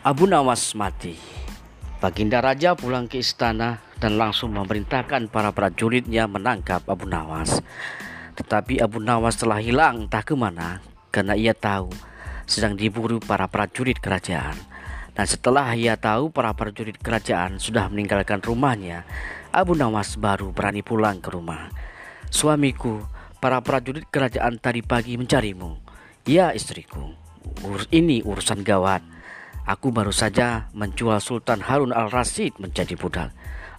Abu Nawas mati. Baginda Raja pulang ke istana dan langsung memerintahkan para prajuritnya menangkap Abu Nawas. Tetapi Abu Nawas telah hilang entah ke mana karena ia tahu sedang diburu para prajurit kerajaan. Dan setelah ia tahu para prajurit kerajaan sudah meninggalkan rumahnya, Abu Nawas baru berani pulang ke rumah. Suamiku, para prajurit kerajaan tadi pagi mencarimu. Ya istriku, ini urusan gawat. Aku baru saja menjual Sultan Harun al-Rasyid menjadi budak.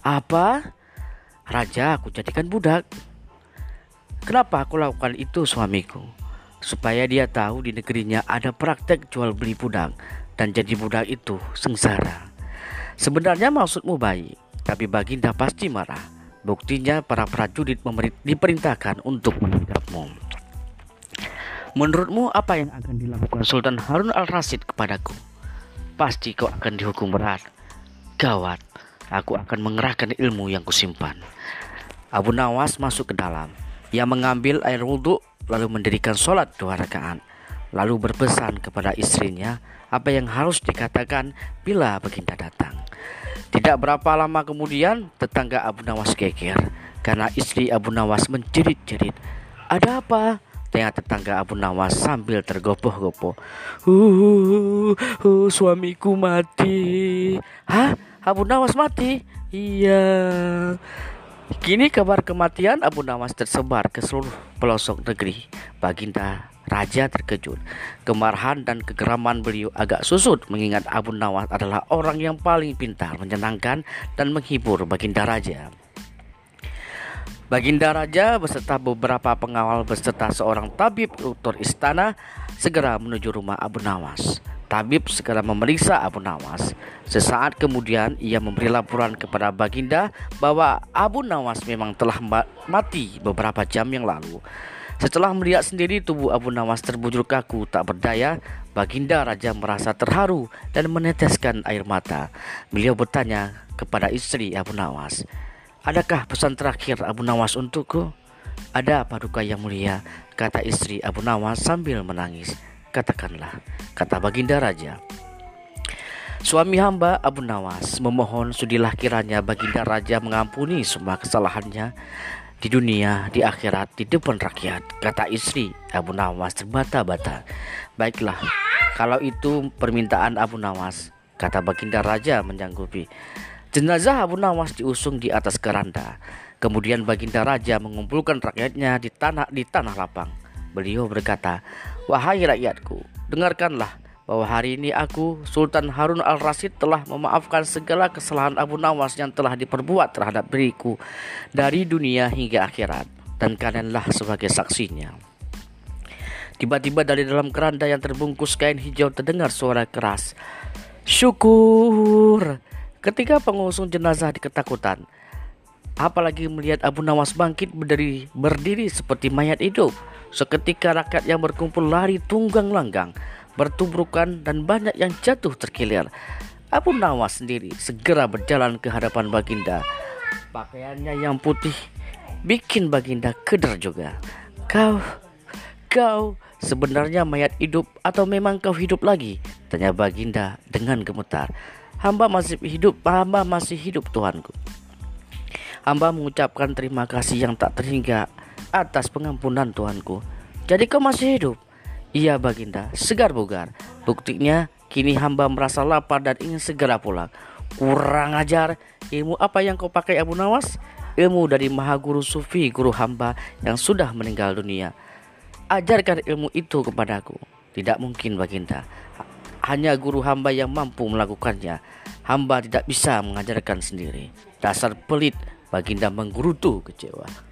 Apa? Raja aku jadikan budak. Kenapa aku lakukan itu suamiku? Supaya dia tahu di negerinya ada praktek jual beli budak dan jadi budak itu sengsara. Sebenarnya maksudmu baik, tapi Baginda pasti marah. Buktinya para prajurit diperintahkan untuk menangkapmu. Menurutmu apa yang akan dilakukan Sultan Harun al-Rasyid kepadaku? Pasti kau akan dihukum berat. Gawat, aku akan mengerahkan ilmu yang kusimpan. Abu Nawas masuk ke dalam. Ia mengambil air wudhu lalu mendirikan sholat dua rakaat. Lalu berpesan kepada istrinya apa yang harus dikatakan bila baginda datang. Tidak berapa lama kemudian tetangga Abu Nawas geger karena istri Abu Nawas menjerit-jerit. Ada apa? Tengah tetangga Abu Nawas sambil tergopoh-gopoh. Uh, uh, suamiku mati. Hah? Abu Nawas mati? Iya. Kini kabar kematian Abu Nawas tersebar ke seluruh pelosok negeri. Baginda Raja terkejut. Kemarahan dan kegeraman beliau agak susut mengingat Abu Nawas adalah orang yang paling pintar, menyenangkan, dan menghibur Baginda Raja. Baginda Raja beserta beberapa pengawal beserta seorang tabib dokter istana segera menuju rumah Abu Nawas. Tabib segera memeriksa Abu Nawas. Sesaat kemudian ia memberi laporan kepada Baginda bahwa Abu Nawas memang telah mati beberapa jam yang lalu. Setelah melihat sendiri tubuh Abu Nawas terbujur kaku tak berdaya, Baginda Raja merasa terharu dan meneteskan air mata. Beliau bertanya kepada istri Abu Nawas, Adakah pesan terakhir Abu Nawas untukku? Ada apa duka yang mulia? Kata istri Abu Nawas sambil menangis. Katakanlah, kata Baginda Raja. Suami hamba Abu Nawas memohon sudilah kiranya Baginda Raja mengampuni semua kesalahannya di dunia, di akhirat, di depan rakyat. Kata istri Abu Nawas terbata-bata. Baiklah, kalau itu permintaan Abu Nawas, kata Baginda Raja menyanggupi. Jenazah Abu Nawas diusung di atas keranda. Kemudian Baginda Raja mengumpulkan rakyatnya di tanah di tanah lapang. Beliau berkata, "Wahai rakyatku, dengarkanlah bahwa hari ini aku Sultan Harun al-Rasyid telah memaafkan segala kesalahan Abu Nawas yang telah diperbuat terhadap diriku dari dunia hingga akhirat dan kalianlah sebagai saksinya." Tiba-tiba dari dalam keranda yang terbungkus kain hijau terdengar suara keras. Syukur Ketika pengusung jenazah diketakutan, apalagi melihat Abu Nawas bangkit berdiri, berdiri seperti mayat hidup. Seketika rakyat yang berkumpul lari tunggang langgang, bertubrukan dan banyak yang jatuh terkilir. Abu Nawas sendiri segera berjalan ke hadapan Baginda. Pakaiannya yang putih bikin Baginda keder juga. Kau, kau sebenarnya mayat hidup atau memang kau hidup lagi? Tanya Baginda dengan gemetar. Hamba masih hidup, hamba masih hidup Tuhanku. Hamba mengucapkan terima kasih yang tak terhingga atas pengampunan Tuhanku. Jadi kau masih hidup? Iya baginda, segar bugar. Buktinya kini hamba merasa lapar dan ingin segera pulang. Kurang ajar, ilmu apa yang kau pakai Abu Nawas? Ilmu dari Maha Guru Sufi, guru hamba yang sudah meninggal dunia. Ajarkan ilmu itu kepadaku. Tidak mungkin baginda hanya guru hamba yang mampu melakukannya. Hamba tidak bisa mengajarkan sendiri. Dasar pelit, baginda menggerutu kecewa.